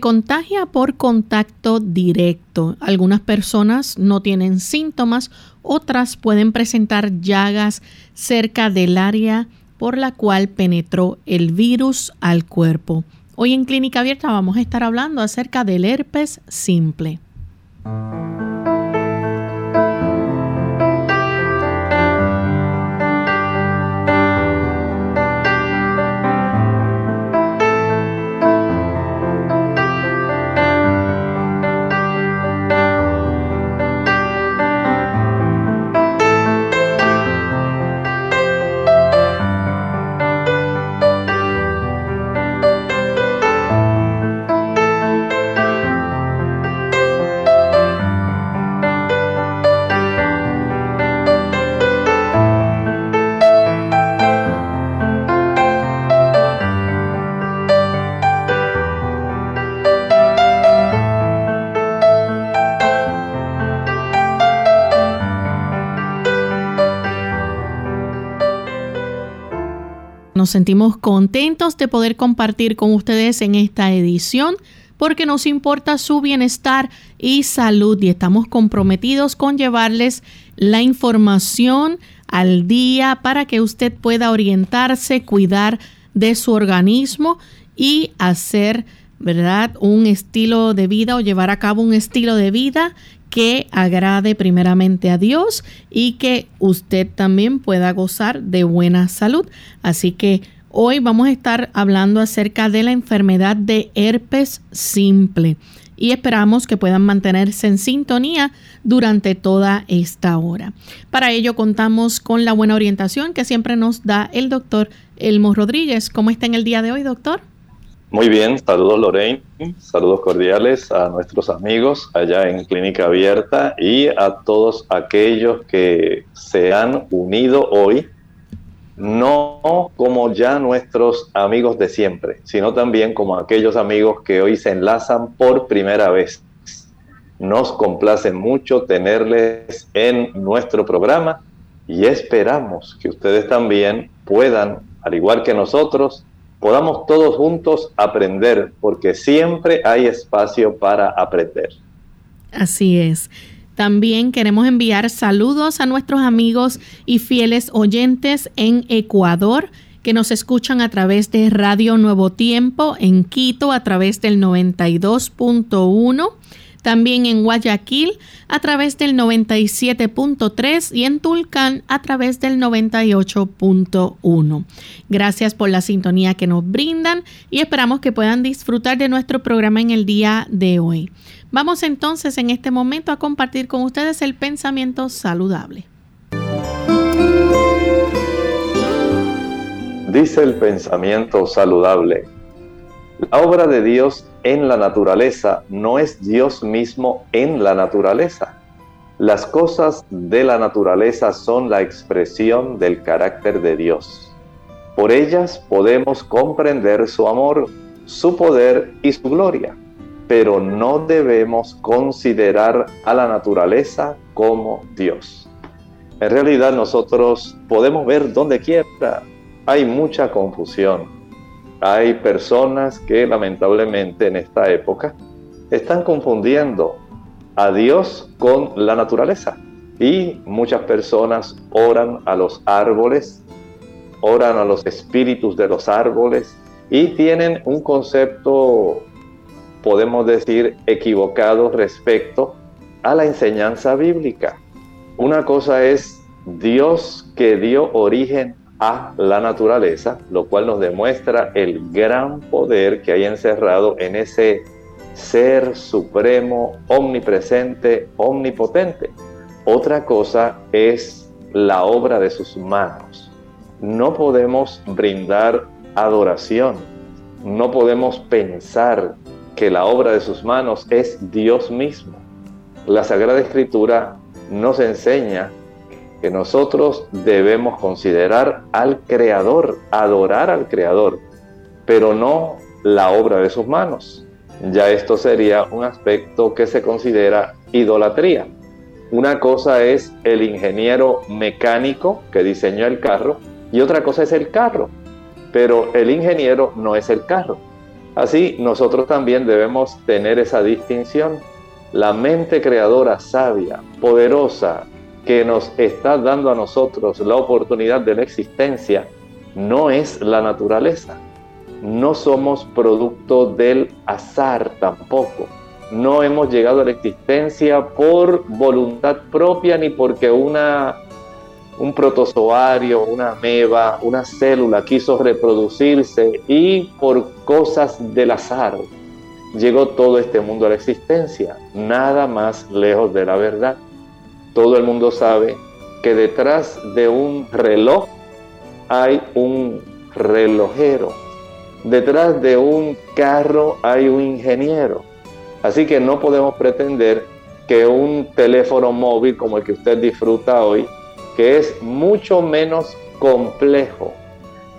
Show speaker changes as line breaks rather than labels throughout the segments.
Contagia por contacto directo. Algunas personas no tienen síntomas, otras pueden presentar llagas cerca del área por la cual penetró el virus al cuerpo. Hoy en Clínica Abierta vamos a estar hablando acerca del herpes simple. Nos sentimos contentos de poder compartir con ustedes en esta edición porque nos importa su bienestar y salud y estamos comprometidos con llevarles la información al día para que usted pueda orientarse, cuidar de su organismo y hacer, ¿verdad?, un estilo de vida o llevar a cabo un estilo de vida que agrade primeramente a Dios y que usted también pueda gozar de buena salud. Así que hoy vamos a estar hablando acerca de la enfermedad de herpes simple y esperamos que puedan mantenerse en sintonía durante toda esta hora. Para ello contamos con la buena orientación que siempre nos da el doctor Elmo Rodríguez. ¿Cómo está en el día de hoy, doctor?
Muy bien, saludos Lorraine, saludos cordiales a nuestros amigos allá en Clínica Abierta y a todos aquellos que se han unido hoy, no como ya nuestros amigos de siempre, sino también como aquellos amigos que hoy se enlazan por primera vez. Nos complace mucho tenerles en nuestro programa y esperamos que ustedes también puedan, al igual que nosotros, podamos todos juntos aprender, porque siempre hay espacio para aprender.
Así es. También queremos enviar saludos a nuestros amigos y fieles oyentes en Ecuador que nos escuchan a través de Radio Nuevo Tiempo en Quito a través del 92.1 también en Guayaquil a través del 97.3 y en Tulcán a través del 98.1. Gracias por la sintonía que nos brindan y esperamos que puedan disfrutar de nuestro programa en el día de hoy. Vamos entonces en este momento a compartir con ustedes el pensamiento saludable.
Dice el pensamiento saludable. La obra de Dios en la naturaleza no es Dios mismo en la naturaleza. Las cosas de la naturaleza son la expresión del carácter de Dios. Por ellas podemos comprender su amor, su poder y su gloria. pero no debemos considerar a la naturaleza como Dios. En realidad nosotros podemos ver donde quiera, hay mucha confusión. Hay personas que lamentablemente en esta época están confundiendo a Dios con la naturaleza. Y muchas personas oran a los árboles, oran a los espíritus de los árboles y tienen un concepto, podemos decir, equivocado respecto a la enseñanza bíblica. Una cosa es Dios que dio origen a la naturaleza, lo cual nos demuestra el gran poder que hay encerrado en ese ser supremo, omnipresente, omnipotente. Otra cosa es la obra de sus manos. No podemos brindar adoración, no podemos pensar que la obra de sus manos es Dios mismo. La Sagrada Escritura nos enseña que nosotros debemos considerar al Creador, adorar al Creador, pero no la obra de sus manos. Ya esto sería un aspecto que se considera idolatría. Una cosa es el ingeniero mecánico que diseñó el carro y otra cosa es el carro, pero el ingeniero no es el carro. Así nosotros también debemos tener esa distinción. La mente creadora sabia, poderosa, que nos está dando a nosotros la oportunidad de la existencia no es la naturaleza. No somos producto del azar tampoco. No hemos llegado a la existencia por voluntad propia ni porque una, un protozoario, una ameba, una célula quiso reproducirse y por cosas del azar llegó todo este mundo a la existencia. Nada más lejos de la verdad todo el mundo sabe que detrás de un reloj hay un relojero. Detrás de un carro hay un ingeniero. Así que no podemos pretender que un teléfono móvil como el que usted disfruta hoy, que es mucho menos complejo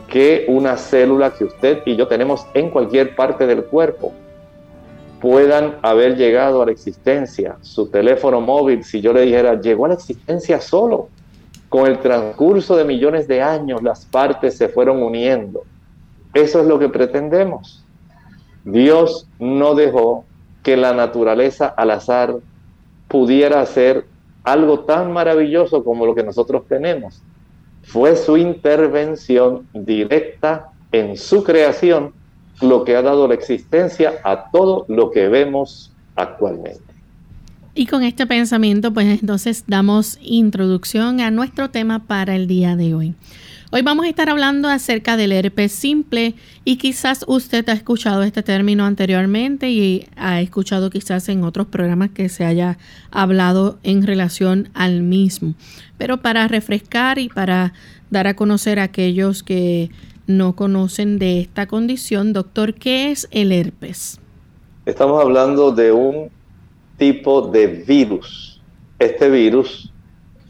que una célula que usted y yo tenemos en cualquier parte del cuerpo, puedan haber llegado a la existencia. Su teléfono móvil, si yo le dijera, llegó a la existencia solo. Con el transcurso de millones de años las partes se fueron uniendo. Eso es lo que pretendemos. Dios no dejó que la naturaleza al azar pudiera hacer algo tan maravilloso como lo que nosotros tenemos. Fue su intervención directa en su creación lo que ha dado la existencia a todo lo que vemos actualmente.
Y con este pensamiento, pues entonces damos introducción a nuestro tema para el día de hoy. Hoy vamos a estar hablando acerca del herpes simple y quizás usted ha escuchado este término anteriormente y ha escuchado quizás en otros programas que se haya hablado en relación al mismo. Pero para refrescar y para dar a conocer a aquellos que no conocen de esta condición. Doctor, ¿qué es el herpes?
Estamos hablando de un tipo de virus. Este virus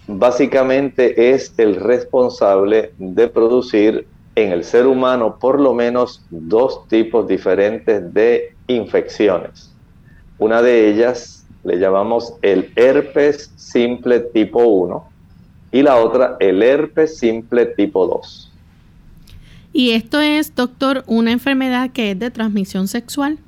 básicamente es el responsable de producir en el ser humano por lo menos dos tipos diferentes de infecciones. Una de ellas le llamamos el herpes simple tipo 1 y la otra el herpes simple tipo 2.
¿Y esto es, doctor, una enfermedad que es de transmisión sexual?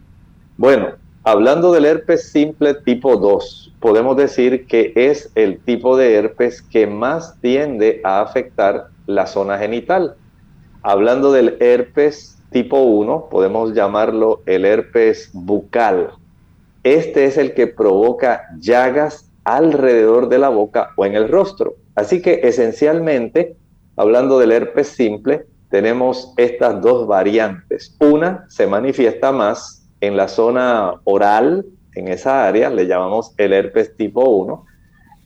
Bueno, hablando del herpes simple tipo 2, podemos decir que es el tipo de herpes que más tiende a afectar la zona genital. Hablando del herpes tipo 1, podemos llamarlo el herpes bucal. Este es el que provoca llagas alrededor de la boca o en el rostro. Así que esencialmente, hablando del herpes simple, tenemos estas dos variantes. Una se manifiesta más en la zona oral, en esa área, le llamamos el herpes tipo 1.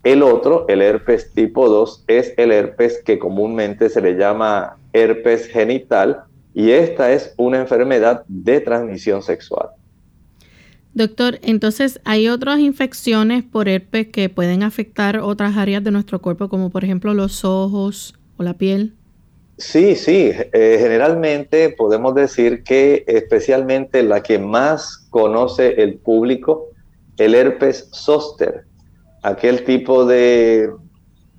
El otro, el herpes tipo 2, es el herpes que comúnmente se le llama herpes genital y esta es una enfermedad de transmisión sexual.
Doctor, entonces hay otras infecciones por herpes que pueden afectar otras áreas de nuestro cuerpo, como por ejemplo los ojos o la piel.
Sí, sí, eh, generalmente podemos decir que especialmente la que más conoce el público, el herpes zóster, aquel tipo de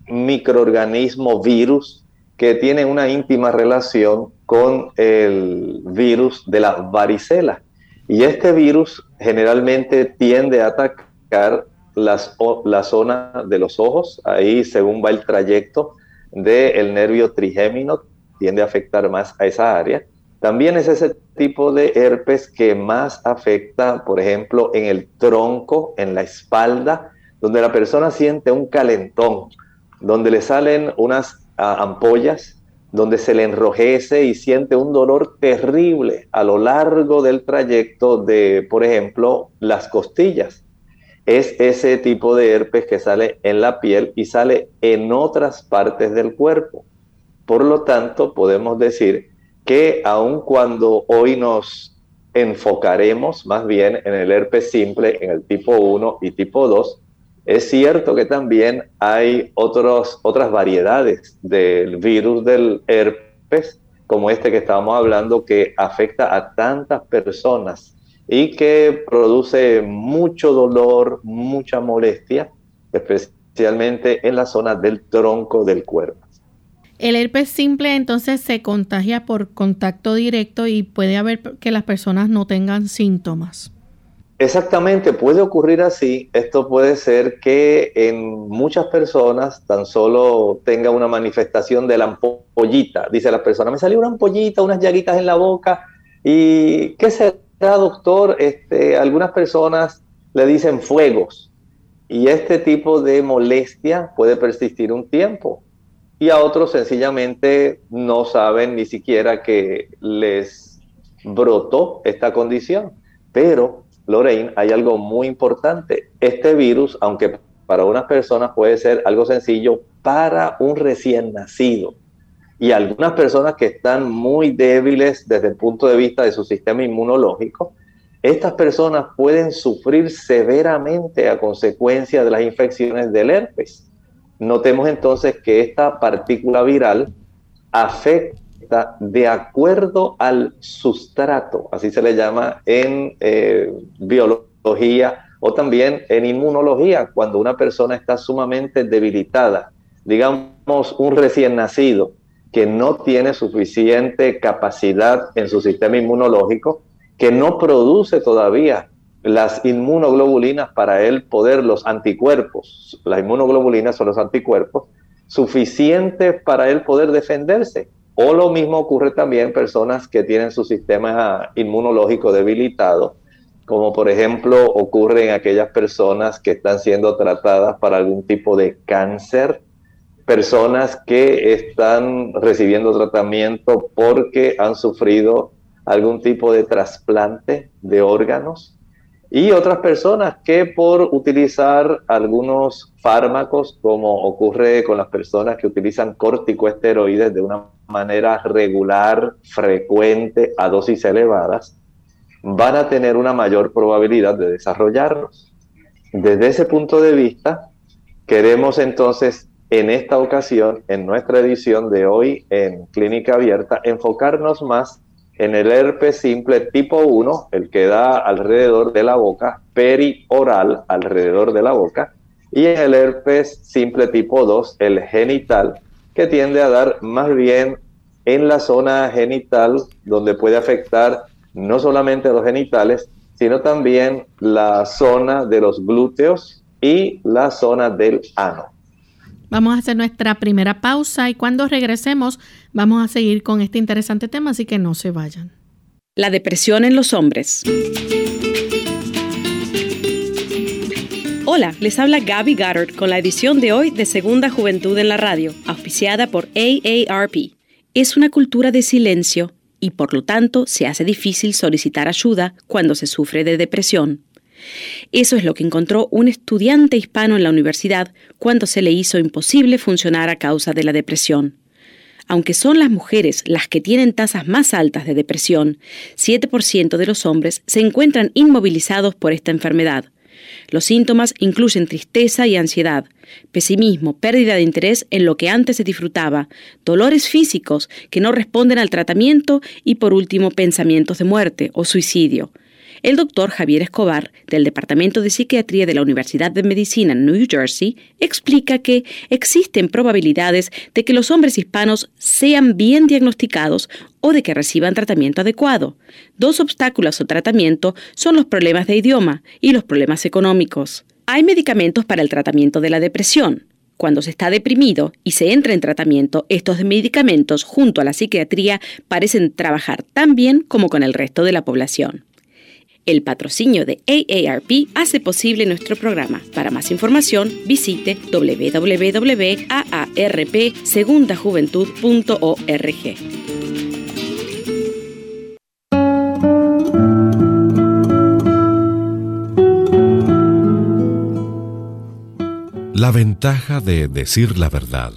microorganismo virus que tiene una íntima relación con el virus de la varicela. Y este virus generalmente tiende a atacar las, la zona de los ojos, ahí según va el trayecto del nervio trigémino, tiende a afectar más a esa área. También es ese tipo de herpes que más afecta, por ejemplo, en el tronco, en la espalda, donde la persona siente un calentón, donde le salen unas ah, ampollas donde se le enrojece y siente un dolor terrible a lo largo del trayecto de, por ejemplo, las costillas. Es ese tipo de herpes que sale en la piel y sale en otras partes del cuerpo. Por lo tanto, podemos decir que aun cuando hoy nos enfocaremos más bien en el herpes simple, en el tipo 1 y tipo 2, es cierto que también hay otros, otras variedades del virus del herpes, como este que estábamos hablando, que afecta a tantas personas y que produce mucho dolor, mucha molestia, especialmente en la zona del tronco del cuerpo.
El herpes simple entonces se contagia por contacto directo y puede haber que las personas no tengan síntomas.
Exactamente, puede ocurrir así. Esto puede ser que en muchas personas tan solo tenga una manifestación de la ampollita. Dice la persona, me salió una ampollita, unas llaguitas en la boca. ¿Y qué será, doctor? Este, algunas personas le dicen fuegos. Y este tipo de molestia puede persistir un tiempo. Y a otros sencillamente no saben ni siquiera que les brotó esta condición. Pero Lorraine, hay algo muy importante. Este virus, aunque para unas personas puede ser algo sencillo, para un recién nacido y algunas personas que están muy débiles desde el punto de vista de su sistema inmunológico, estas personas pueden sufrir severamente a consecuencia de las infecciones del herpes. Notemos entonces que esta partícula viral afecta de acuerdo al sustrato, así se le llama en eh, biología o también en inmunología, cuando una persona está sumamente debilitada, digamos un recién nacido que no tiene suficiente capacidad en su sistema inmunológico, que no produce todavía las inmunoglobulinas para él poder, los anticuerpos, las inmunoglobulinas son los anticuerpos, suficientes para él poder defenderse. O lo mismo ocurre también en personas que tienen su sistema inmunológico debilitado, como por ejemplo ocurre en aquellas personas que están siendo tratadas para algún tipo de cáncer, personas que están recibiendo tratamiento porque han sufrido algún tipo de trasplante de órganos y otras personas que por utilizar algunos fármacos, como ocurre con las personas que utilizan corticoesteroides de una manera regular, frecuente, a dosis elevadas, van a tener una mayor probabilidad de desarrollarlos. Desde ese punto de vista, queremos entonces en esta ocasión, en nuestra edición de hoy en Clínica Abierta, enfocarnos más en el herpes simple tipo 1, el que da alrededor de la boca, perioral alrededor de la boca, y en el herpes simple tipo 2, el genital, que tiende a dar más bien en la zona genital, donde puede afectar no solamente los genitales, sino también la zona de los glúteos y la zona del ano.
Vamos a hacer nuestra primera pausa y cuando regresemos vamos a seguir con este interesante tema, así que no se vayan.
La depresión en los hombres. Hola, les habla Gaby Goddard con la edición de hoy de Segunda Juventud en la Radio, auspiciada por AARP. Es una cultura de silencio y por lo tanto se hace difícil solicitar ayuda cuando se sufre de depresión. Eso es lo que encontró un estudiante hispano en la universidad cuando se le hizo imposible funcionar a causa de la depresión. Aunque son las mujeres las que tienen tasas más altas de depresión, 7% de los hombres se encuentran inmovilizados por esta enfermedad, Los síntomas incluyen tristeza y ansiedad, pesimismo, pérdida de interés en lo que antes se disfrutaba, dolores físicos que no responden al tratamiento y por último pensamientos de muerte o suicidio. El doctor Javier Escobar, del Departamento de Psiquiatría de la Universidad de Medicina en New Jersey, explica que existen probabilidades de que los hombres hispanos sean bien diagnosticados o de que reciban tratamiento adecuado. Dos obstáculos o tratamiento son los problemas de idioma y los problemas económicos. Hay medicamentos para el tratamiento de la depresión. Cuando se está deprimido y se entra en tratamiento, estos medicamentos junto a la psiquiatría parecen trabajar tan bien como con el resto de la población. El patrocinio de AARP hace posible nuestro programa. Para más información, visite www.aarpsegundajuventud.org.
La ventaja de decir la verdad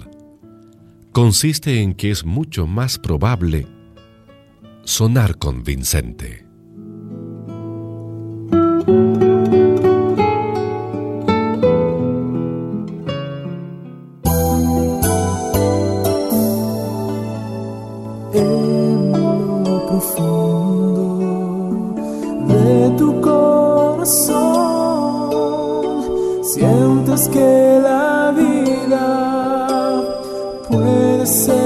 consiste en que es mucho más probable sonar convincente. de tu corazón.
Sientes que la vida puede ser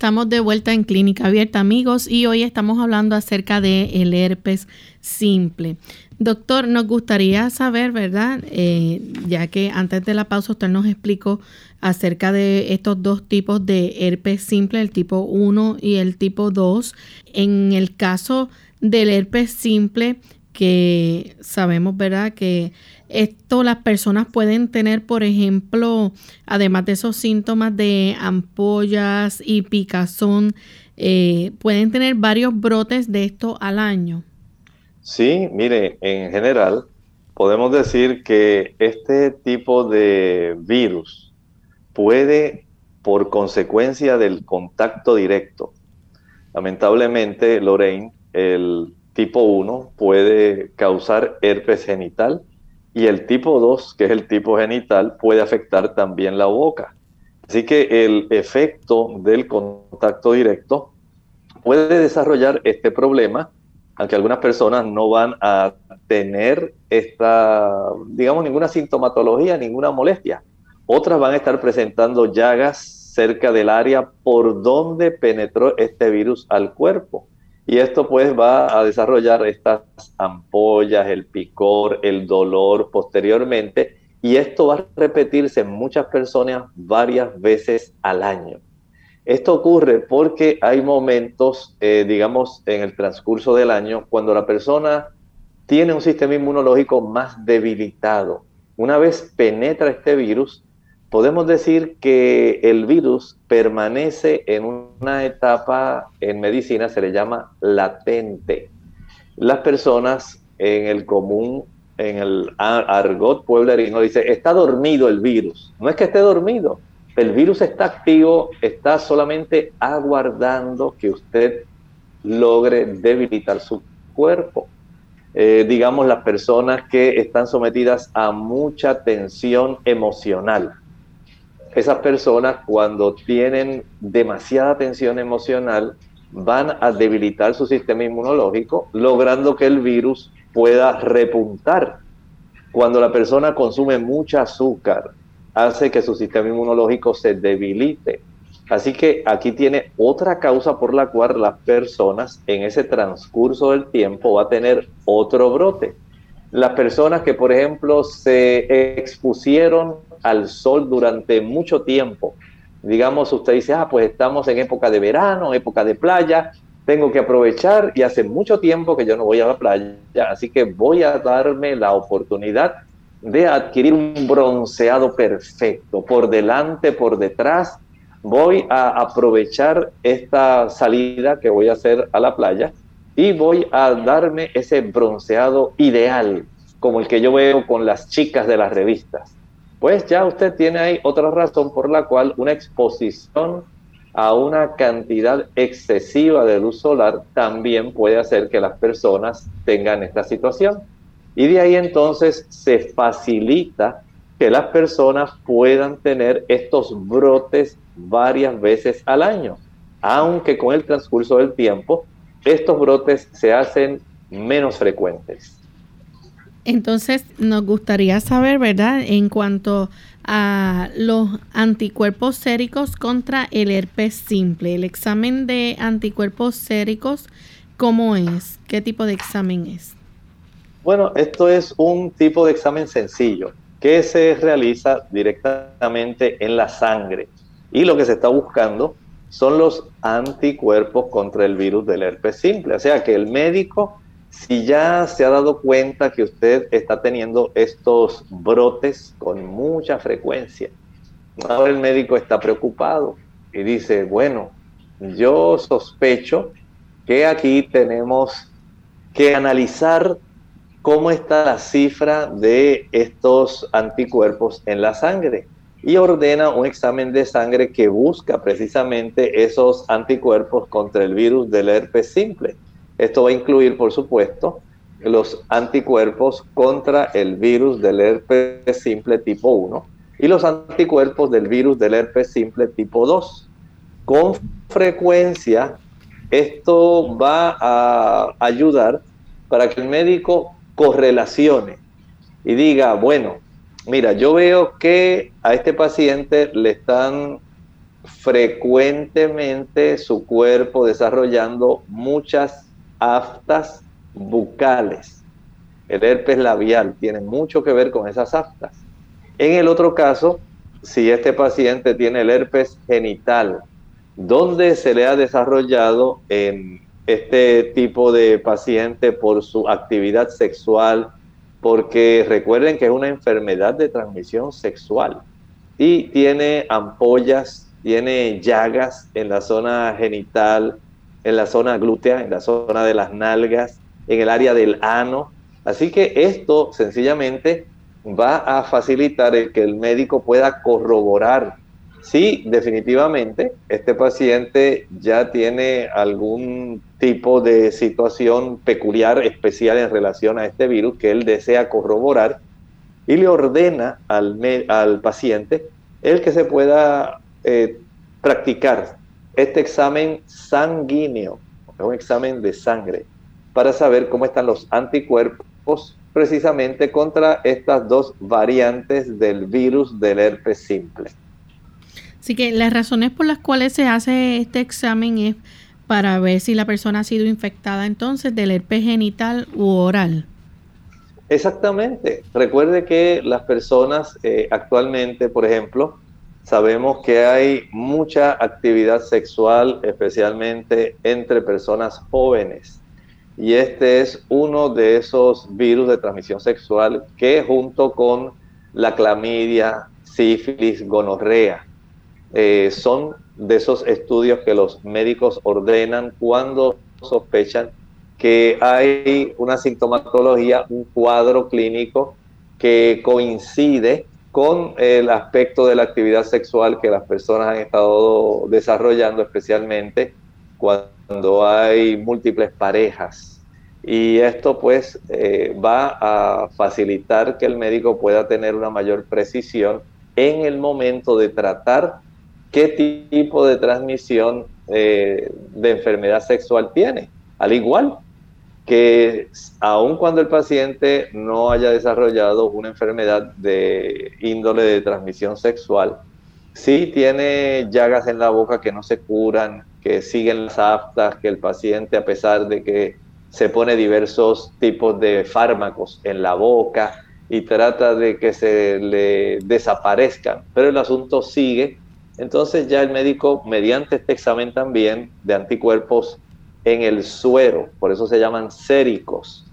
estamos de vuelta en Clínica Abierta, amigos, y hoy estamos hablando acerca de el herpes simple. Doctor, nos gustaría saber, ¿verdad? Eh, ya que antes de la pausa usted nos explicó acerca de estos dos tipos de herpes simple, el tipo 1 y el tipo 2. En el caso del herpes simple, que sabemos, ¿verdad? Que esto las personas pueden tener, por ejemplo, además de esos síntomas de ampollas y picazón, eh, pueden tener varios brotes de esto al año.
Sí, mire, en general podemos decir que este tipo de virus puede, por consecuencia del contacto directo, lamentablemente, Lorraine, el tipo 1 puede causar herpes genital y el tipo 2, que es el tipo genital, puede afectar también la boca. Así que el efecto del contacto directo puede desarrollar este problema, aunque algunas personas no van a tener esta, digamos, ninguna sintomatología, ninguna molestia. Otras van a estar presentando llagas cerca del área por donde penetró este virus al cuerpo. Y esto pues va a desarrollar estas ampollas, el picor, el dolor posteriormente. Y esto va a repetirse en muchas personas varias veces al año. Esto ocurre porque hay momentos, eh, digamos, en el transcurso del año, cuando la persona tiene un sistema inmunológico más debilitado. Una vez penetra este virus, podemos decir que el virus permanece en una etapa en medicina, se le llama latente. Las personas en el común, en el argot pueblerino, dice, está dormido el virus. No es que esté dormido, el virus está activo, está solamente aguardando que usted logre debilitar su cuerpo. Eh, digamos, las personas que están sometidas a mucha tensión emocional esas personas cuando tienen demasiada tensión emocional van a debilitar su sistema inmunológico, logrando que el virus pueda repuntar. Cuando la persona consume mucha azúcar, hace que su sistema inmunológico se debilite. Así que aquí tiene otra causa por la cual las personas en ese transcurso del tiempo va a tener otro brote. Las personas que, por ejemplo, se expusieron al sol durante mucho tiempo, digamos, usted dice, ah, pues estamos en época de verano, época de playa, tengo que aprovechar y hace mucho tiempo que yo no voy a la playa, así que voy a darme la oportunidad de adquirir un bronceado perfecto, por delante, por detrás. Voy a aprovechar esta salida que voy a hacer a la playa y voy a darme ese bronceado ideal, como el que yo veo con las chicas de las revistas pues ya usted tiene ahí otra razón por la cual una exposición a una cantidad excesiva de luz solar también puede hacer que las personas tengan esta situación. Y de ahí entonces se facilita que las personas puedan tener estos brotes varias veces al año, aunque con el transcurso del tiempo estos brotes se hacen menos frecuentes.
Entonces, nos gustaría saber, ¿verdad?, en cuanto a los anticuerpos séricos contra el herpes simple. El examen de anticuerpos séricos, ¿cómo es? ¿Qué tipo de examen es?
Bueno, esto es un tipo de examen sencillo que se realiza directamente en la sangre. Y lo que se está buscando son los anticuerpos contra el virus del herpes simple. O sea que el médico si ya se ha dado cuenta que usted está teniendo estos brotes con mucha frecuencia, ahora el médico está preocupado y dice, bueno, yo sospecho que aquí tenemos que analizar cómo está la cifra de estos anticuerpos en la sangre y ordena un examen de sangre que busca precisamente esos anticuerpos contra el virus del herpes simple. Esto va a incluir, por supuesto, los anticuerpos contra el virus del herpes simple tipo 1 y los anticuerpos del virus del herpes simple tipo 2. Con frecuencia, esto va a ayudar para que el médico correlacione y diga, bueno, mira, yo veo que a este paciente le están frecuentemente su cuerpo desarrollando muchas aftas bucales. El herpes labial tiene mucho que ver con esas aftas. En el otro caso, si este paciente tiene el herpes genital, donde se le ha desarrollado en este tipo de paciente por su actividad sexual, porque recuerden que es una enfermedad de transmisión sexual y tiene ampollas, tiene llagas en la zona genital, en la zona glútea, en la zona de las nalgas, en el área del ano. Así que esto sencillamente va a facilitar el que el médico pueda corroborar si definitivamente este paciente ya tiene algún tipo de situación peculiar, especial en relación a este virus que él desea corroborar y le ordena al, al paciente el que se pueda eh, practicar este examen sanguíneo, es un examen de sangre, para saber cómo están los anticuerpos precisamente contra estas dos variantes del virus del herpes simple.
Así que las razones por las cuales se hace este examen es para ver si la persona ha sido infectada entonces del herpes genital u oral.
Exactamente. Recuerde que las personas eh, actualmente, por ejemplo, Sabemos que hay mucha actividad sexual, especialmente entre personas jóvenes. Y este es uno de esos virus de transmisión sexual que junto con la clamidia, sífilis, gonorrea, eh, son de esos estudios que los médicos ordenan cuando sospechan que hay una sintomatología, un cuadro clínico que coincide con el aspecto de la actividad sexual que las personas han estado desarrollando, especialmente cuando hay múltiples parejas. Y esto pues eh, va a facilitar que el médico pueda tener una mayor precisión en el momento de tratar qué tipo de transmisión eh, de enfermedad sexual tiene. Al igual que aun cuando el paciente no haya desarrollado una enfermedad de índole de transmisión sexual, sí tiene llagas en la boca que no se curan, que siguen las aftas, que el paciente a pesar de que se pone diversos tipos de fármacos en la boca y trata de que se le desaparezcan, pero el asunto sigue, entonces ya el médico mediante este examen también de anticuerpos en el suero, por eso se llaman séricos,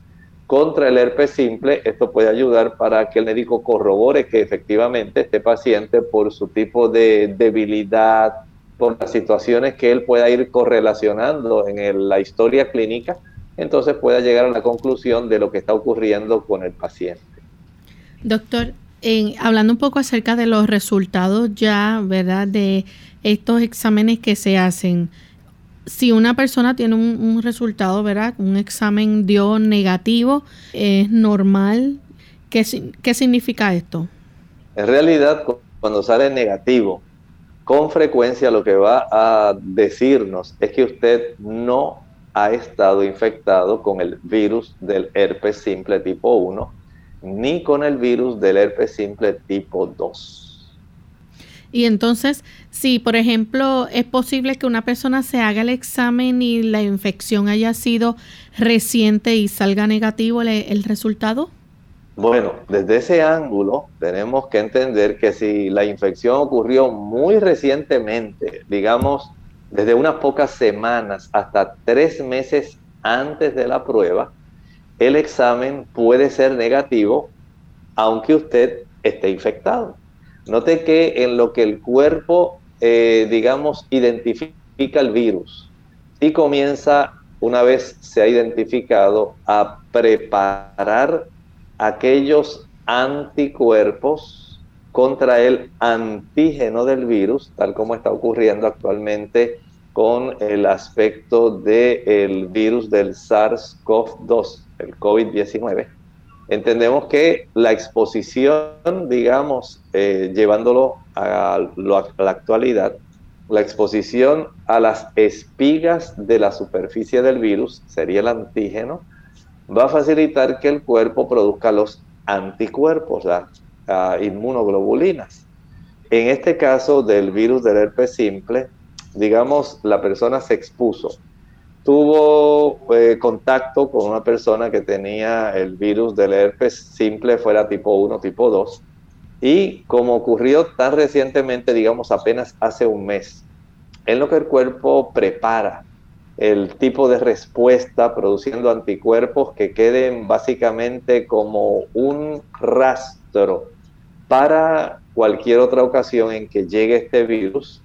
contra el herpes simple, esto puede ayudar para que el médico corrobore que efectivamente este paciente por su tipo de debilidad, por las situaciones que él pueda ir correlacionando en la historia clínica, entonces pueda llegar a la conclusión de lo que está ocurriendo con el paciente.
Doctor, hablando un poco acerca de los resultados ya, ¿verdad? De estos exámenes que se hacen. Si una persona tiene un, resultado, ¿verdad? Un examen dio negativo, ¿es normal? ¿Qué, ¿Qué significa esto?
En realidad, cuando sale negativo, con frecuencia lo que va a decirnos es que usted no ha estado infectado con el virus del herpes simple tipo 1 ni con el virus del herpes simple tipo 2.
Y entonces, si por ejemplo es posible que una persona se haga el examen y la infección haya sido reciente y salga negativo el, resultado.
Bueno, desde ese ángulo tenemos que entender que si la infección ocurrió muy recientemente, digamos desde unas pocas semanas hasta tres meses antes de la prueba, el examen puede ser negativo aunque usted esté infectado. Note que en lo que el cuerpo, eh, digamos, identifica el virus y comienza, una vez se ha identificado, a preparar aquellos anticuerpos contra el antígeno del virus, tal como está ocurriendo actualmente con el aspecto del virus del SARS-CoV-2 el COVID-19, entendemos que la exposición, digamos, eh, llevándolo a, la actualidad, la exposición a las espigas de la superficie del virus, sería el antígeno, va a facilitar que el cuerpo produzca los anticuerpos, las inmunoglobulinas. En este caso del virus del herpes simple, digamos, la persona se expuso tuvo eh, contacto con una persona que tenía el virus del herpes simple, fuera tipo 1, tipo 2, y como ocurrió tan recientemente, digamos apenas hace un mes, en lo que el cuerpo prepara el tipo de respuesta produciendo anticuerpos que queden básicamente como un rastro para cualquier otra ocasión en que llegue este virus,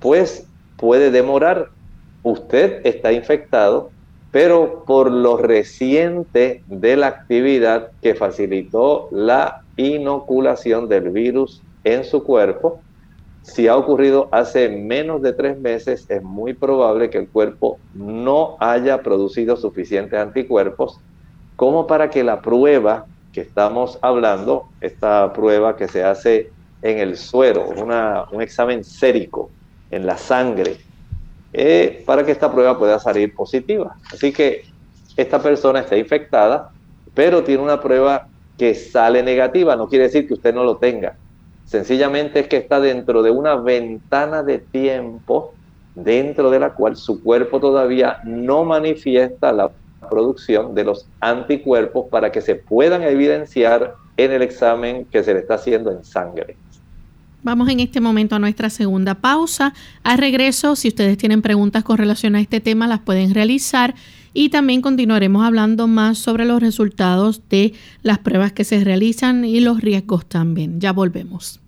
pues puede demorar usted está infectado, pero por lo reciente de la actividad que facilitó la inoculación del virus en su cuerpo, si ha ocurrido hace menos de tres meses, es muy probable que el cuerpo no haya producido suficientes anticuerpos como para que la prueba que estamos hablando, esta prueba que se hace en el suero, un examen sérico en la sangre, eh, para que esta prueba pueda salir positiva. Así que esta persona está infectada, pero tiene una prueba que sale negativa. No quiere decir que usted no lo tenga. Sencillamente es que está dentro de una ventana de tiempo dentro de la cual su cuerpo todavía no manifiesta la producción de los anticuerpos para que se puedan evidenciar en el examen que se le está haciendo en sangre.
Vamos en este momento a nuestra segunda pausa. A regreso, si ustedes tienen preguntas con relación a este tema, las pueden realizar y también continuaremos hablando más sobre los resultados de las pruebas que se realizan y los riesgos también. Ya volvemos.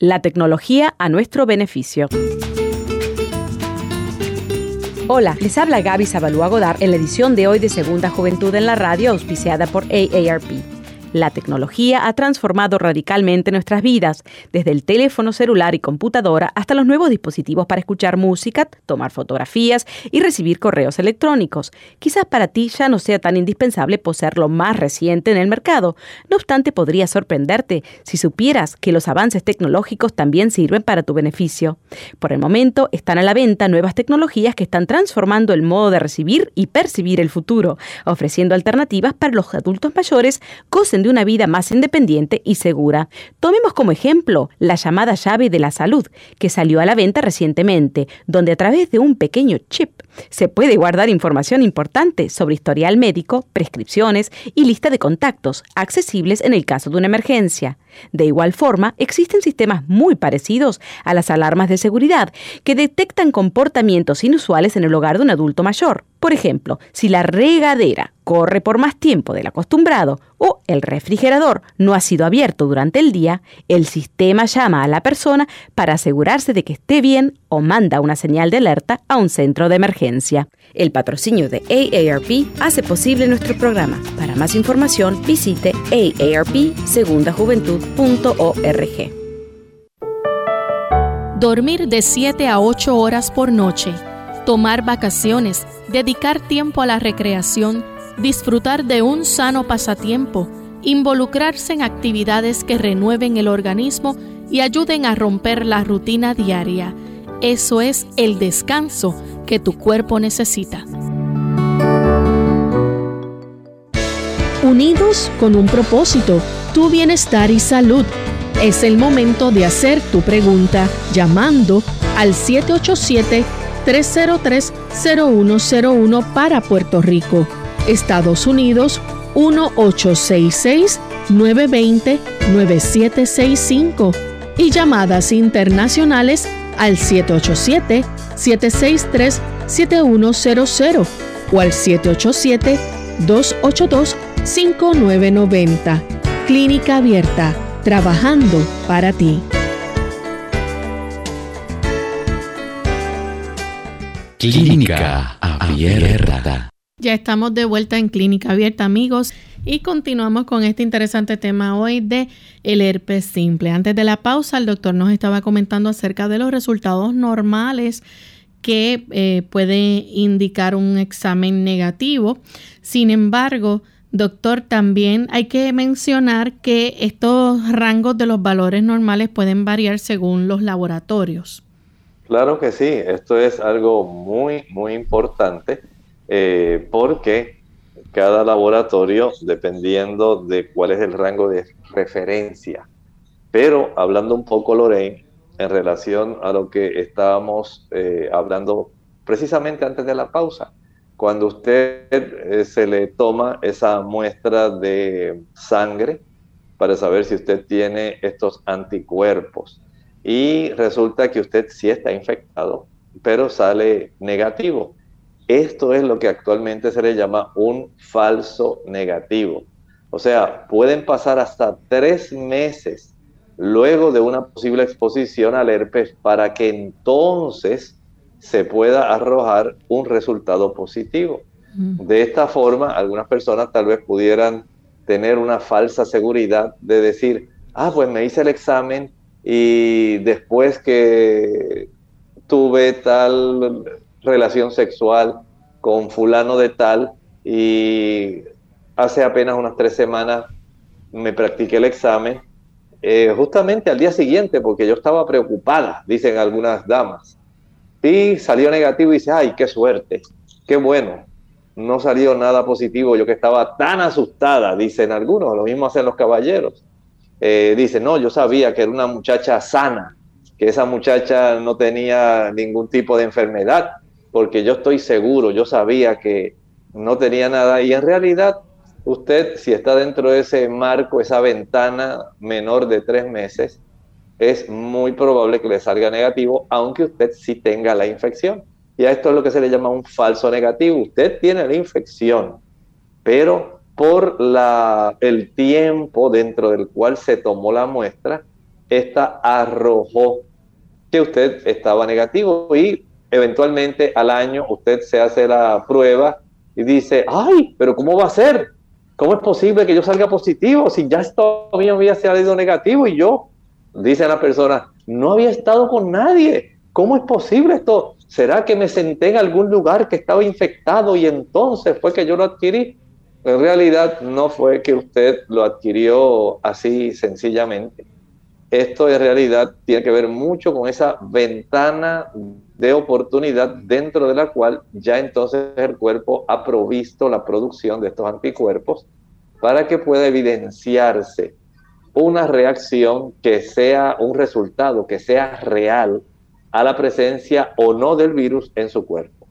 La tecnología a nuestro beneficio. Hola, les habla Gaby Zabalúa Godard en la edición de hoy de Segunda Juventud en la Radio, auspiciada por AARP. La tecnología ha transformado radicalmente nuestras vidas, desde el teléfono celular y computadora hasta los nuevos dispositivos para escuchar música, tomar fotografías y recibir correos electrónicos. Quizás para ti ya no sea tan indispensable poseer lo más reciente en el mercado. No obstante, podría sorprenderte si supieras que los avances tecnológicos también sirven para tu beneficio. Por el momento están a la venta nuevas tecnologías que están transformando el modo de recibir y percibir el futuro, ofreciendo alternativas para los adultos mayores de una vida más independiente y segura. Tomemos como ejemplo la llamada llave de la salud, que salió a la venta recientemente, donde a través de un pequeño chip se puede guardar información importante sobre historial médico, prescripciones y lista de contactos, accesibles en el caso de una emergencia. De igual forma, existen sistemas muy parecidos a las alarmas de seguridad que detectan comportamientos inusuales en el hogar de un adulto mayor. Por ejemplo, si la regadera corre por más tiempo del acostumbrado o el refrigerador no ha sido abierto durante el día, el sistema llama a la persona para asegurarse de que esté bien o manda una señal de alerta a un centro de emergencia. El patrocinio de AARP hace posible nuestro programa. Para más información visite aarpsegundajuventud.org.
Dormir de 7 a 8 horas por noche tomar vacaciones, dedicar tiempo a la recreación, disfrutar de un sano pasatiempo, involucrarse en actividades que renueven el organismo y ayuden a romper la rutina diaria. Eso es el descanso que tu cuerpo necesita. Unidos con un propósito, tu bienestar y salud. Es el momento de hacer tu pregunta llamando al 787 303-0101 para Puerto Rico, Estados Unidos 1866-920-9765 y llamadas internacionales al 787-763-7100 o al 787-282-5990. Clínica Abierta, trabajando para ti.
Clínica Abierta.
Ya estamos de vuelta en Clínica Abierta, amigos, y continuamos con este interesante tema hoy de el herpes simple. Antes de la pausa, el doctor nos estaba comentando acerca de los resultados normales que eh, puede indicar un examen negativo. Sin embargo, doctor, también hay que mencionar que estos rangos de los valores normales pueden variar según los laboratorios.
Claro que sí, esto es algo muy, muy importante eh, porque cada laboratorio, dependiendo de cuál es el rango de referencia, pero hablando un poco, Lorraine, en relación a lo que estábamos eh, hablando precisamente antes de la pausa, cuando usted eh, se le toma esa muestra de sangre para saber si usted tiene estos anticuerpos, y resulta que usted sí está infectado, pero sale negativo. Esto es lo que actualmente se le llama un falso negativo. O sea, pueden pasar hasta tres meses luego de una posible exposición al herpes para que entonces se pueda arrojar un resultado positivo. De esta forma, algunas personas tal vez pudieran tener una falsa seguridad de decir, ah, pues me hice el examen y después que tuve tal relación sexual con fulano de tal y hace apenas unas tres semanas me practiqué el examen, eh, justamente al día siguiente, porque yo estaba preocupada, dicen algunas damas, y salió negativo y dice, ay, qué suerte, qué bueno, no salió nada positivo, yo que estaba tan asustada, dicen algunos, lo mismo hacen los caballeros. Eh, dice, no, yo sabía que era una muchacha sana, que esa muchacha no tenía ningún tipo de enfermedad, porque yo estoy seguro, yo sabía que no tenía nada y en realidad usted, si está dentro de ese marco, esa ventana menor de tres meses, es muy probable que le salga negativo, aunque usted sí tenga la infección. Y a esto es lo que se le llama un falso negativo. Usted tiene la infección, pero por la, el tiempo dentro del cual se tomó la muestra, esta arrojó que usted estaba negativo y eventualmente al año usted se hace la prueba y dice, ay, pero ¿cómo va a ser? ¿Cómo es posible que yo salga positivo si ya esto mío había salido negativo y yo, dice la persona, no había estado con nadie? ¿Cómo es posible esto? ¿Será que me senté en algún lugar que estaba infectado y entonces fue que yo lo adquirí? En realidad no fue que usted lo adquirió así sencillamente. Esto en realidad tiene que ver mucho con esa ventana de oportunidad dentro de la cual ya entonces el cuerpo ha provisto la producción de estos anticuerpos para que pueda evidenciarse una reacción que sea un resultado, que sea real a la presencia o no del virus en su cuerpo.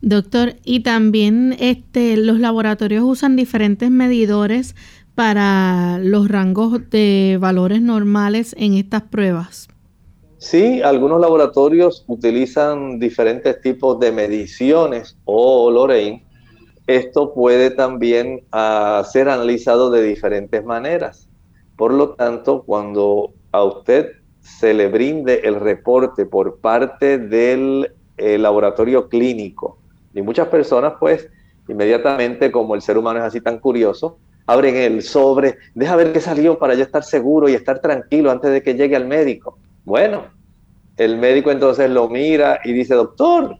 Doctor, y también este, los laboratorios usan diferentes medidores para los rangos de valores normales en estas pruebas?
Sí, algunos laboratorios utilizan diferentes tipos de mediciones o Lorraine. Esto puede también uh, ser analizado de diferentes maneras. Por lo tanto, cuando a usted se le brinde el reporte por parte del eh, laboratorio clínico, y muchas personas pues inmediatamente como el ser humano es así tan curioso, abren el sobre, deja ver qué salió para yo estar seguro y estar tranquilo antes de que llegue al médico. Bueno, el médico entonces lo mira y dice, doctor,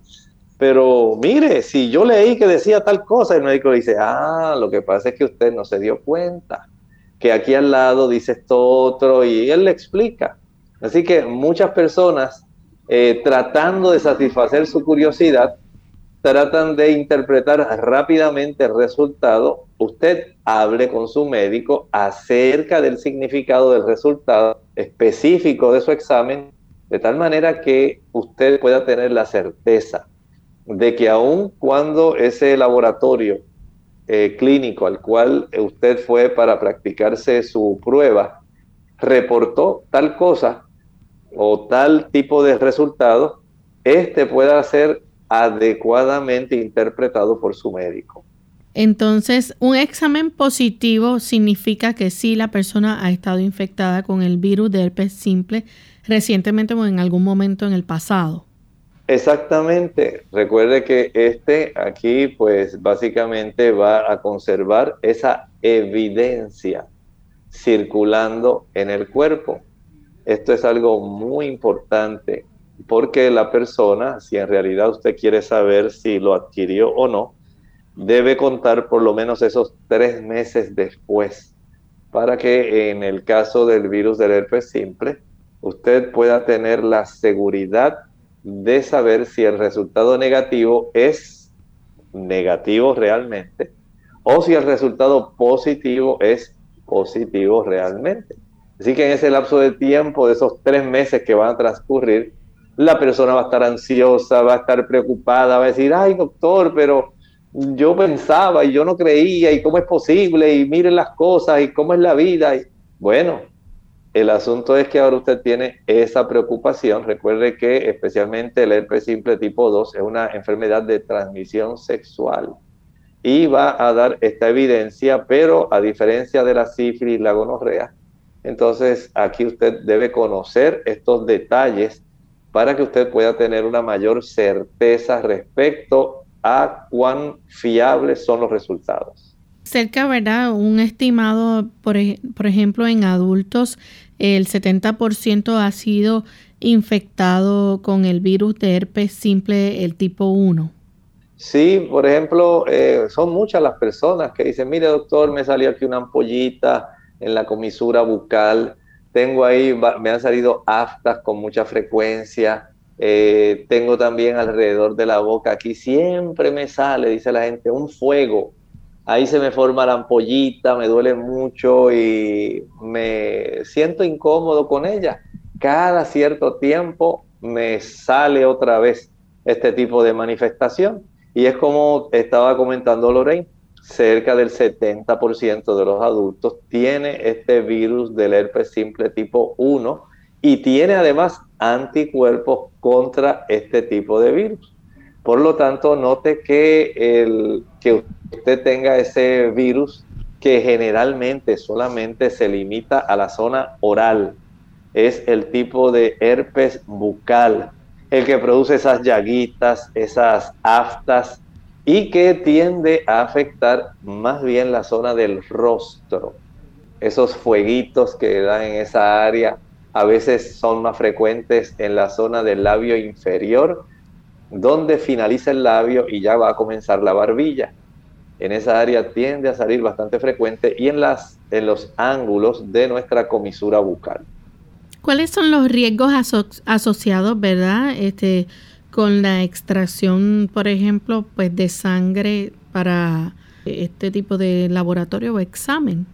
pero mire, si yo leí que decía tal cosa, el médico dice, ah, lo que pasa es que usted no se dio cuenta, que aquí al lado dice esto otro y él le explica. Así que muchas personas, eh, tratando de satisfacer su curiosidad, tratan de interpretar rápidamente el resultado, usted hable con su médico acerca del significado del resultado específico de su examen, de tal manera que usted pueda tener la certeza de que aun cuando ese laboratorio eh, clínico al cual usted fue para practicarse su prueba reportó tal cosa o tal tipo de resultado, este pueda ser adecuadamente interpretado por su médico.
Entonces, un examen positivo significa que sí la persona ha estado infectada con el virus de herpes simple recientemente o en algún momento en el pasado.
Exactamente. Recuerde que este aquí, pues básicamente va a conservar esa evidencia circulando en el cuerpo. Esto es algo muy importante porque la persona, si en realidad usted quiere saber si lo adquirió o no, debe contar por lo menos esos tres meses después para que en el caso del virus del herpes simple, usted pueda tener la seguridad de saber si el resultado negativo es negativo realmente o si el resultado positivo es positivo realmente. Así que en ese lapso de tiempo, de esos tres meses que van a transcurrir, la persona va a estar ansiosa, va a estar preocupada, va a decir, ay doctor, pero yo pensaba y yo no creía y cómo es posible y miren las cosas y cómo es la vida. Y, bueno, el asunto es que ahora usted tiene esa preocupación. Recuerde que especialmente el herpes simple tipo 2 es una enfermedad de transmisión sexual y va a dar esta evidencia, pero a diferencia de la sífilis y la gonorrea, entonces aquí usted debe conocer estos detalles para que usted pueda tener una mayor certeza respecto a cuán fiables son los resultados.
Cerca, ¿verdad? Un estimado, por, por ejemplo, en adultos, el 70% ha sido infectado con el virus de herpes simple, el tipo 1.
Sí, por ejemplo, eh, son muchas las personas que dicen, mire doctor, me salió aquí una ampollita en la comisura bucal tengo ahí, me han salido aftas con mucha frecuencia. Eh, tengo también alrededor de la boca, aquí siempre me sale, dice la gente, un fuego. Ahí se me forma la ampollita, me duele mucho y me siento incómodo con ella. Cada cierto tiempo me sale otra vez este tipo de manifestación. Y es como estaba comentando Lorraine, cerca del 70% de los adultos tiene este virus del herpes simple tipo 1 y tiene además anticuerpos contra este tipo de virus. Por lo tanto, note que, el, que usted tenga ese virus que generalmente solamente se limita a la zona oral, es el tipo de herpes bucal, el que produce esas llaguitas, esas aftas, y que tiende a afectar más bien la zona del rostro. Esos fueguitos que dan en esa área a veces son más frecuentes en la zona del labio inferior, donde finaliza el labio y ya va a comenzar la barbilla. En esa área tiende a salir bastante frecuente y en, las, en los ángulos de nuestra comisura bucal.
¿Cuáles son los riesgos asociados, verdad? Este, con la extracción, por ejemplo, pues de sangre para este tipo de laboratorio o examen?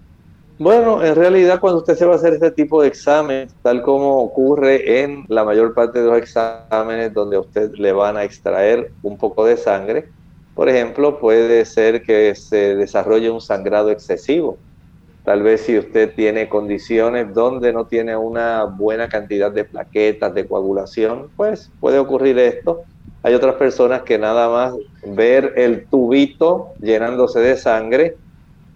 Bueno, en realidad cuando usted se va a hacer este tipo de examen, tal como ocurre en la mayor parte de los exámenes donde a usted le van a extraer un poco de sangre, por ejemplo, puede ser que se desarrolle un sangrado excesivo. Tal vez si usted tiene condiciones donde no tiene una buena cantidad de plaquetas, de coagulación, pues puede ocurrir esto. Hay otras personas que nada más ver el tubito llenándose de sangre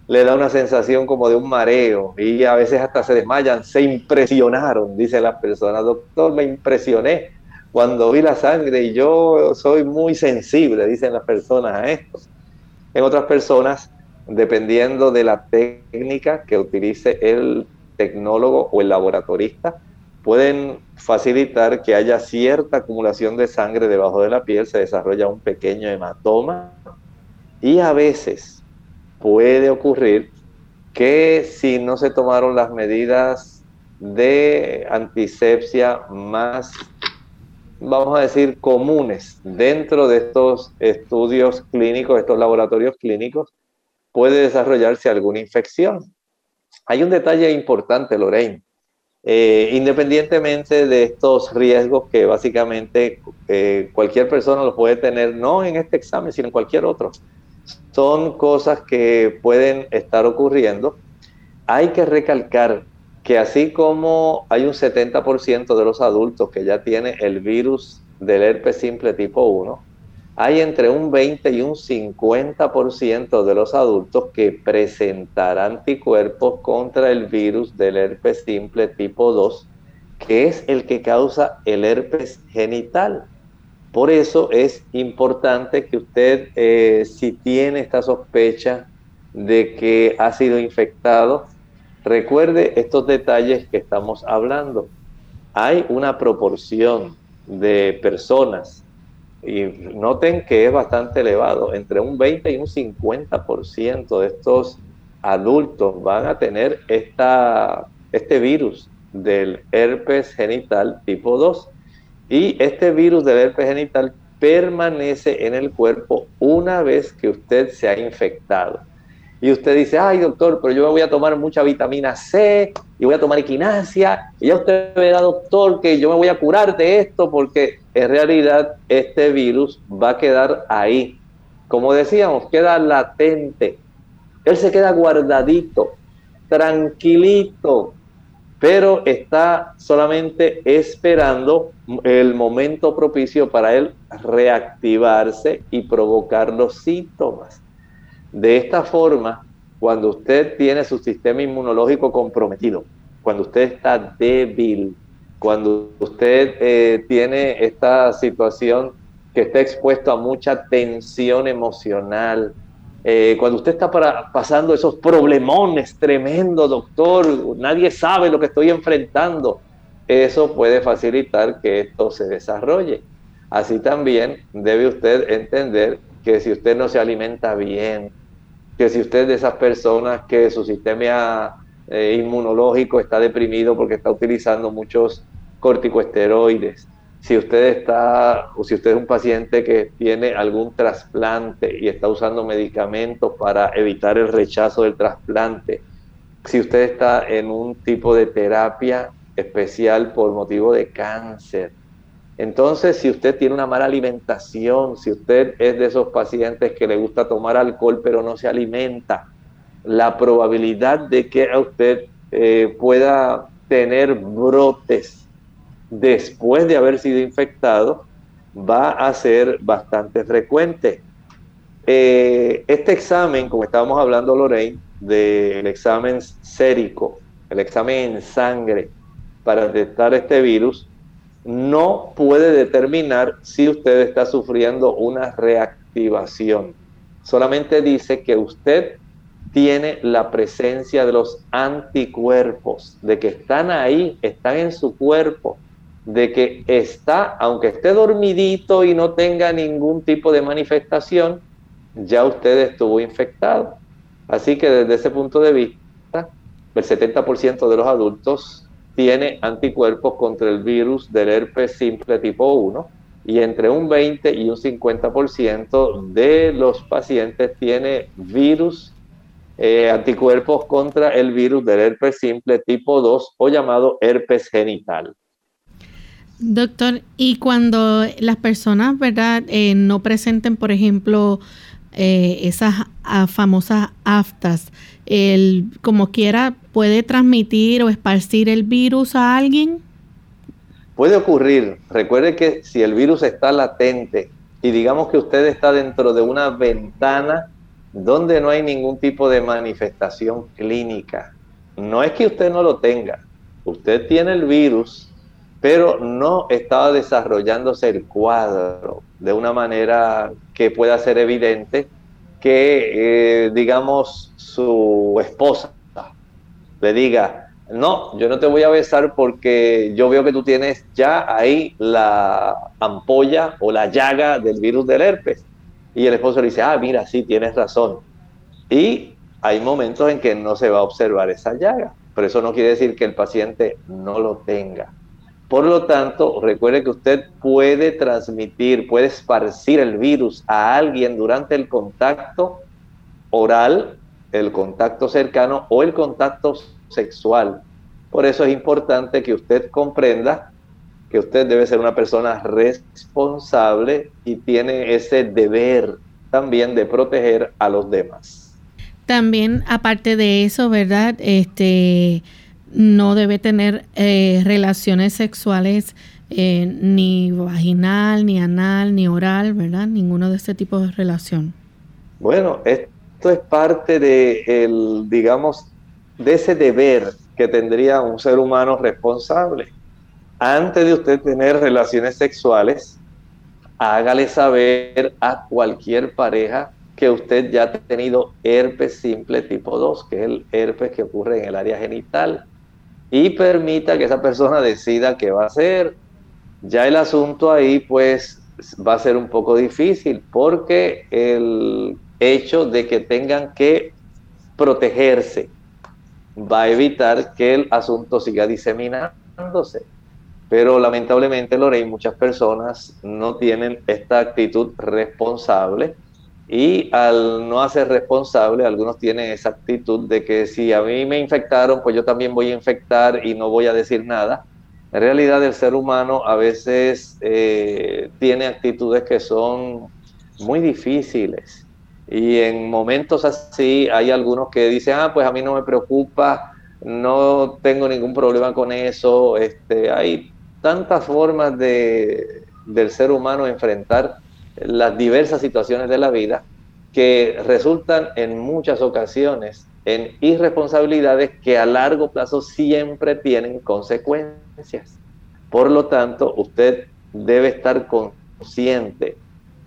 le da una sensación como de un mareo y a veces hasta se desmayan, se impresionaron, dice la persona, doctor, me impresioné cuando vi la sangre y yo soy muy sensible, dicen las personas a esto. En otras personas, dependiendo de la técnica que utilice el tecnólogo o el laboratorista, pueden facilitar que haya cierta acumulación de sangre debajo de la piel, se desarrolla un pequeño hematoma y a veces puede ocurrir que si no se tomaron las medidas de antisepsia más, vamos a decir, comunes dentro de estos estudios clínicos, estos laboratorios clínicos, puede desarrollarse alguna infección. Hay un detalle importante, Lorraine. Eh, independientemente de estos riesgos que básicamente eh, cualquier persona los puede tener, no en este examen, sino en cualquier otro, son cosas que pueden estar ocurriendo. Hay que recalcar que así como hay un 70% de los adultos que ya tiene el virus del herpes simple tipo 1, hay entre un 20 y un 50% de los adultos que presentarán anticuerpos contra el virus del herpes simple tipo 2, que es el que causa el herpes genital. Por eso es importante que usted, eh, si tiene esta sospecha de que ha sido infectado, recuerde estos detalles que estamos hablando. Hay una proporción de personas, y noten que es bastante elevado, entre un 20 y un 50% de estos adultos van a tener esta, este virus del herpes genital tipo 2. Y este virus del herpes genital permanece en el cuerpo una vez que usted se ha infectado. Y usted dice, ay doctor, pero yo me voy a tomar mucha vitamina C y voy a tomar equinacia. Y ya usted verá, doctor, que yo me voy a curar de esto porque en realidad este virus va a quedar ahí. Como decíamos, queda latente. Él se queda guardadito, tranquilito, pero está solamente esperando el momento propicio para él reactivarse y provocar los síntomas. De esta forma, cuando usted tiene su sistema inmunológico comprometido, cuando usted está débil, cuando usted eh, tiene esta situación que está expuesto a mucha tensión emocional, eh, cuando usted está pasando esos problemones tremendos, doctor, nadie sabe lo que estoy enfrentando, eso puede facilitar que esto se desarrolle. Así también debe usted entender que si usted no se alimenta bien, que si usted es de esas personas que su sistema eh, inmunológico está deprimido porque está utilizando muchos corticosteroides, si usted está o si usted es un paciente que tiene algún trasplante y está usando medicamentos para evitar el rechazo del trasplante, si usted está en un tipo de terapia especial por motivo de cáncer, entonces si usted tiene una mala alimentación, si usted es de esos pacientes que le gusta tomar alcohol pero no se alimenta, la probabilidad de que usted eh, pueda tener brotes después de haber sido infectado va a ser bastante frecuente. Eh, este examen, como estábamos hablando Lorraine, del examen sérico, el examen en sangre para detectar este virus, no puede determinar si usted está sufriendo una reactivación. solamente dice que usted tiene la presencia de los anticuerpos, de que están ahí, están en su cuerpo, de que está, aunque esté dormidito y no tenga ningún tipo de manifestación, ya usted estuvo infectado. Así que desde ese punto de vista, el 70% de los adultos tiene anticuerpos contra el virus del herpes simple tipo 1 y entre un 20 y un 50% de los pacientes tiene virus eh, anticuerpos contra el virus del herpes simple tipo 2 o llamado herpes genital.
Doctor, y cuando las personas, ¿verdad?, eh, no presenten, por ejemplo, eh, esas ah, famosas aftas, el, como quiera, ¿puede transmitir o esparcir el virus a alguien?
Puede ocurrir. Recuerde que si el virus está latente y digamos que usted está dentro de una ventana donde no hay ningún tipo de manifestación clínica, no es que usted no lo tenga, usted tiene el virus, pero no estaba desarrollándose el cuadro de una manera que pueda ser evidente que, eh, digamos, su esposa le diga, no, yo no te voy a besar porque yo veo que tú tienes ya ahí la ampolla o la llaga del virus del herpes. Y el esposo le dice, ah, mira, sí, tienes razón. Y hay momentos en que no se va a observar esa llaga, pero eso no quiere decir que el paciente no lo tenga. Por lo tanto, recuerde que usted puede transmitir, puede esparcir el virus a alguien durante el contacto oral, el contacto cercano o el contacto sexual. Por eso es importante que usted comprenda que usted debe ser una persona responsable y tiene ese deber también de proteger a los demás.
También, aparte de eso, ¿verdad? Este no debe tener eh, relaciones sexuales eh, ni vaginal, ni anal, ni oral, ¿verdad? Ninguno de este tipo de relación.
Bueno, esto es parte de el, digamos, de ese deber que tendría un ser humano responsable. Antes de usted tener relaciones sexuales, hágale saber a cualquier pareja que usted ya ha tenido herpes simple tipo 2, que es el herpes que ocurre en el área genital y permita que esa persona decida qué va a hacer. Ya el asunto ahí pues va a ser un poco difícil porque el hecho de que tengan que protegerse va a evitar que el asunto siga diseminándose. Pero lamentablemente, Lorey, muchas personas no tienen esta actitud responsable y al no hacer responsable, algunos tienen esa actitud de que si a mí me infectaron, pues yo también voy a infectar y no voy a decir nada. En realidad el ser humano a veces eh, tiene actitudes que son muy difíciles y en momentos así hay algunos que dicen, ah, pues a mí no me preocupa, no tengo ningún problema con eso. Este, hay tantas formas de, del ser humano enfrentar las diversas situaciones de la vida que resultan en muchas ocasiones en irresponsabilidades que a largo plazo siempre tienen consecuencias. Por lo tanto, usted debe estar consciente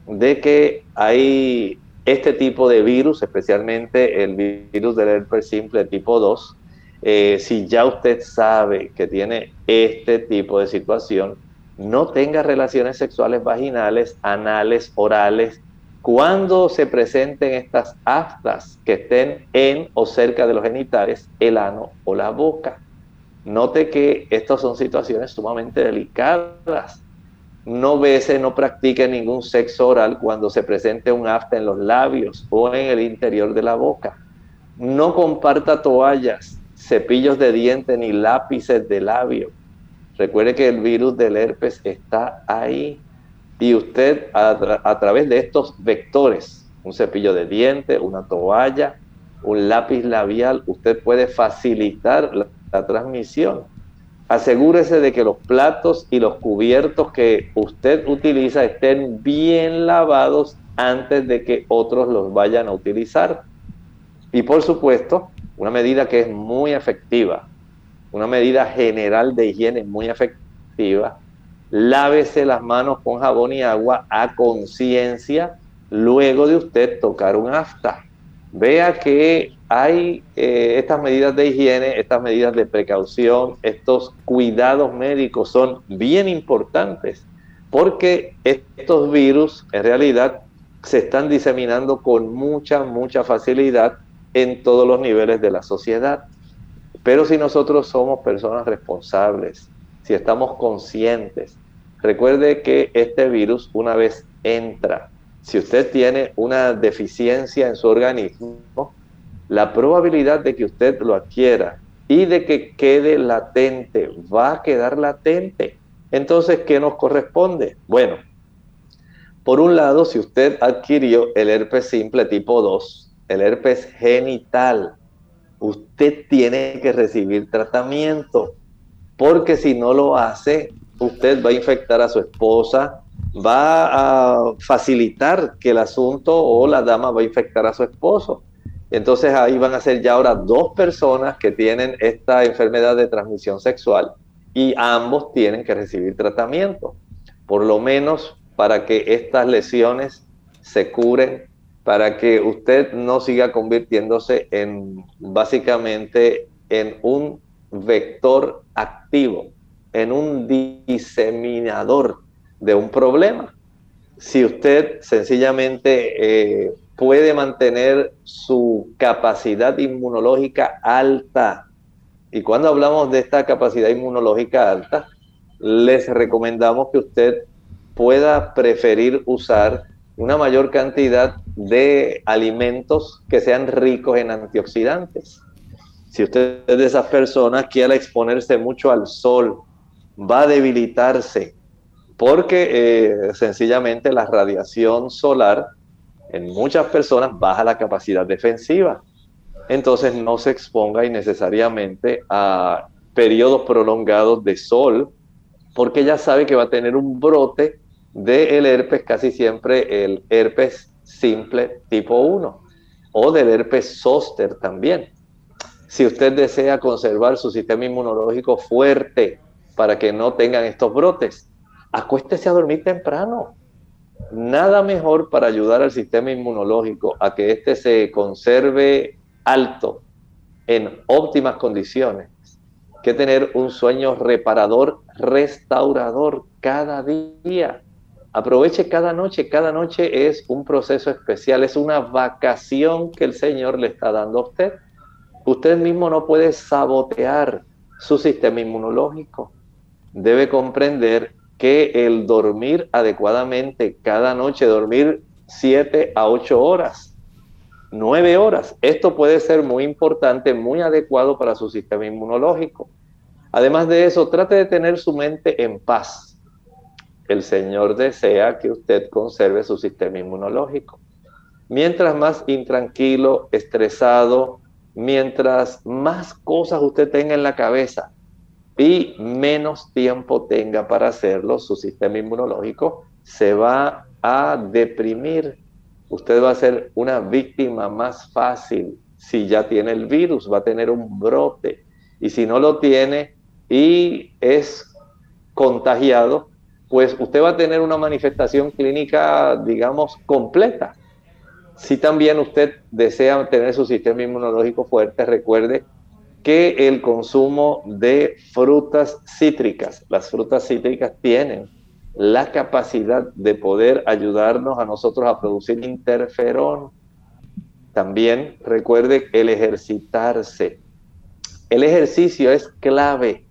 de que hay este tipo de virus, especialmente el virus del herpes simple tipo 2, eh, si ya usted sabe que tiene este tipo de situación, no tenga relaciones sexuales vaginales, anales, orales, cuando se presenten estas aftas que estén en o cerca de los genitales, el ano o la boca. Note que estas son situaciones sumamente delicadas. No bese, no practique ningún sexo oral cuando se presente un afta en los labios o en el interior de la boca. No comparta toallas, cepillos de diente ni lápices de labio Recuerde que el virus del herpes está ahí y usted a, través de estos vectores, un cepillo de diente, una toalla, un lápiz labial, usted puede facilitar la, transmisión. Asegúrese de que los platos y los cubiertos que usted utiliza estén bien lavados antes de que otros los vayan a utilizar. Y por supuesto, una medida que es muy efectiva una medida general de higiene muy efectiva. Lávese las manos con jabón y agua a conciencia luego de usted tocar un afta. Vea que hay eh, estas medidas de higiene, estas medidas de precaución, estos cuidados médicos son bien importantes porque estos virus en realidad se están diseminando con mucha, mucha facilidad en todos los niveles de la sociedad. Pero si nosotros somos personas responsables, si estamos conscientes, recuerde que este virus una vez entra, si usted tiene una deficiencia en su organismo, la probabilidad de que usted lo adquiera y de que quede latente va a quedar latente. Entonces, ¿qué nos corresponde? Bueno, por un lado, si usted adquirió el herpes simple tipo 2, el herpes genital, usted tiene que recibir tratamiento, porque si no lo hace, usted va a infectar a su esposa, va a facilitar que el asunto o la dama va a infectar a su esposo. Entonces ahí van a ser ya ahora dos personas que tienen esta enfermedad de transmisión sexual y ambos tienen que recibir tratamiento, por lo menos para que estas lesiones se curen, para que usted no siga convirtiéndose en básicamente en un vector activo, en un diseminador de un problema. Si usted sencillamente eh, puede mantener su capacidad inmunológica alta, y cuando hablamos de esta capacidad inmunológica alta, les recomendamos que usted pueda preferir usar una mayor cantidad de alimentos que sean ricos en antioxidantes. Si usted es de esas personas que al exponerse mucho al sol va a debilitarse, porque eh, sencillamente la radiación solar en muchas personas baja la capacidad defensiva entonces no se exponga innecesariamente a periodos prolongados de sol, porque ya sabe que va a tener un brote del herpes, casi siempre el herpes simple tipo 1, o del herpes zóster también. Si usted desea conservar su sistema inmunológico fuerte para que no tengan estos brotes, acuéstese a dormir temprano. Nada mejor para ayudar al sistema inmunológico a que éste se conserve alto, en óptimas condiciones, que tener un sueño reparador, restaurador cada día. Aproveche cada noche, cada noche es un proceso especial, es una vacación que el Señor le está dando a usted. Usted mismo no puede sabotear su sistema inmunológico. Debe comprender que el dormir adecuadamente cada noche, dormir 7 a 8 horas, nueve horas. Esto puede ser muy importante, muy adecuado para su sistema inmunológico. Además de eso, trate de tener su mente en paz. El Señor desea que usted conserve su sistema inmunológico. Mientras más intranquilo, estresado, mientras más cosas usted tenga en la cabeza y menos tiempo tenga para hacerlo, su sistema inmunológico se va a deprimir usted va a ser una víctima más fácil si ya tiene el virus, va a tener un brote. Y si no lo tiene y es contagiado, pues usted va a tener una manifestación clínica, digamos, completa. Si también usted desea tener su sistema inmunológico fuerte, recuerde que el consumo de frutas cítricas, las frutas cítricas tienen la capacidad de poder ayudarnos a nosotros a producir interferón. También recuerde el ejercitarse. El ejercicio es clave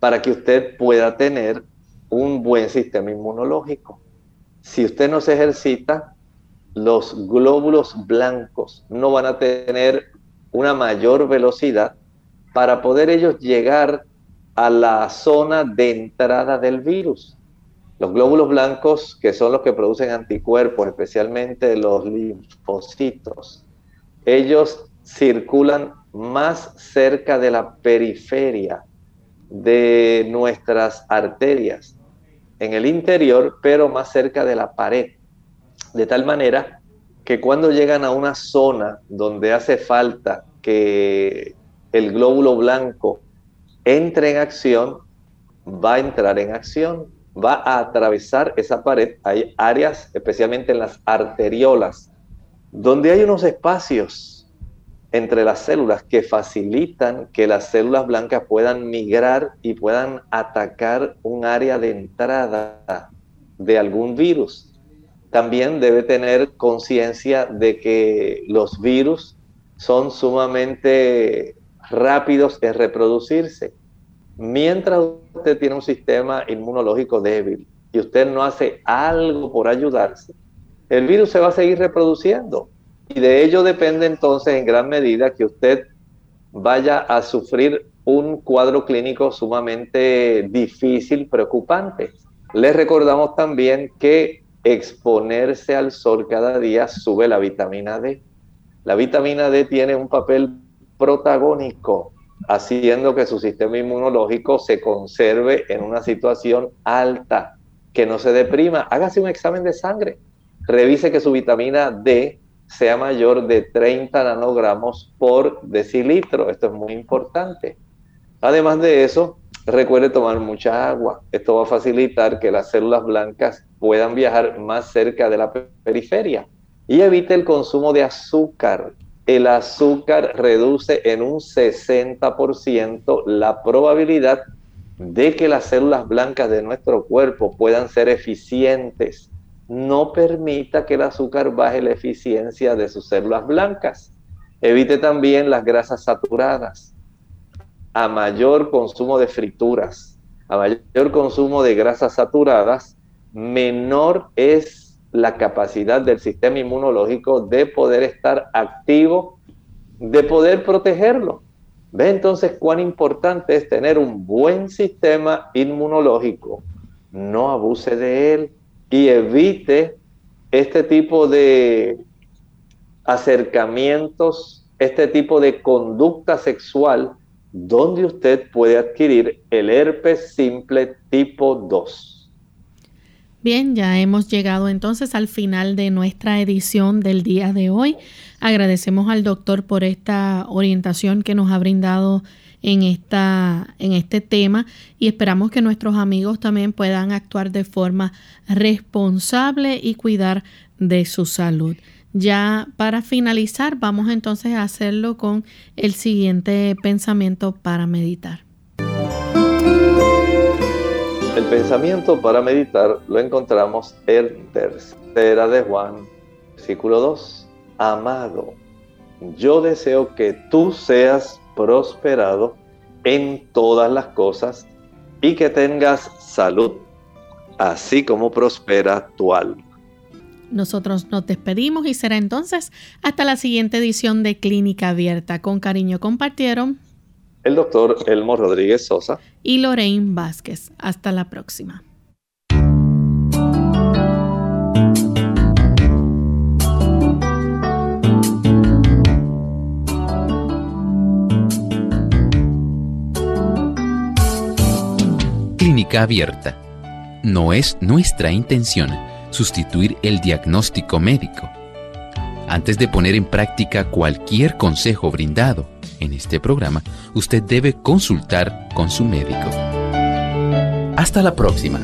para que usted pueda tener un buen sistema inmunológico. Si usted no se ejercita, los glóbulos blancos no van a tener una mayor velocidad para poder ellos llegar a la zona de entrada del virus. Los glóbulos blancos, que son los que producen anticuerpos, especialmente los linfocitos, ellos circulan más cerca de la periferia de nuestras arterias, en el interior, pero más cerca de la pared. De tal manera que cuando llegan a una zona donde hace falta que el glóbulo blanco entre en acción, va a entrar en acción va a atravesar esa pared. Hay áreas, especialmente en las arteriolas, donde hay unos espacios entre las células que facilitan que las células blancas puedan migrar y puedan atacar un área de entrada de algún virus. También debe tener conciencia de que los virus son sumamente rápidos en reproducirse. Mientras usted tiene un sistema inmunológico débil y usted no hace algo por ayudarse, el virus se va a seguir reproduciendo. Y de ello depende entonces en gran medida que usted vaya a sufrir un cuadro clínico sumamente difícil, preocupante. Les recordamos también que exponerse al sol cada día sube la vitamina D. La vitamina D tiene un papel protagónico, haciendo que su sistema inmunológico se conserve en una situación alta, que no se deprima. Hágase un examen de sangre, revise que su vitamina D sea mayor de 30 nanogramos por decilitro. Esto es muy importante. Además de eso, recuerde tomar mucha agua. Esto va a facilitar que las células blancas puedan viajar más cerca de la periferia y evite el consumo de azúcar. El azúcar reduce en un 60% la probabilidad de que las células blancas de nuestro cuerpo puedan ser eficientes. No permita que el azúcar baje la eficiencia de sus células blancas. Evite también las grasas saturadas. A mayor consumo de frituras, a mayor consumo de grasas saturadas, menor es la capacidad del sistema inmunológico de poder estar activo, de poder protegerlo. Ve entonces cuán importante es tener un buen sistema inmunológico. No abuse de él y evite este tipo de acercamientos, este tipo de conducta sexual donde usted puede adquirir el herpes simple tipo 2.
Bien, ya hemos llegado entonces al final de nuestra edición del día de hoy. Agradecemos al doctor por esta orientación que nos ha brindado en, esta, en este tema y esperamos que nuestros amigos también puedan actuar de forma responsable y cuidar de su salud. Ya para finalizar, vamos entonces a hacerlo con el siguiente pensamiento para meditar.
El pensamiento para meditar lo encontramos en tercera de Juan, versículo 2. Amado, yo deseo que tú seas prosperado en todas las cosas y que tengas salud, así como prospera tu alma.
Nosotros nos despedimos y será entonces hasta la siguiente edición de Clínica Abierta. Con cariño compartieron
el doctor Elmo Rodríguez Sosa
y Lorraine Vázquez. Hasta la próxima.
Clínica Abierta. No es nuestra intención sustituir el diagnóstico médico. Antes de poner en práctica cualquier consejo brindado, en este programa, usted debe consultar con su médico. Hasta la próxima.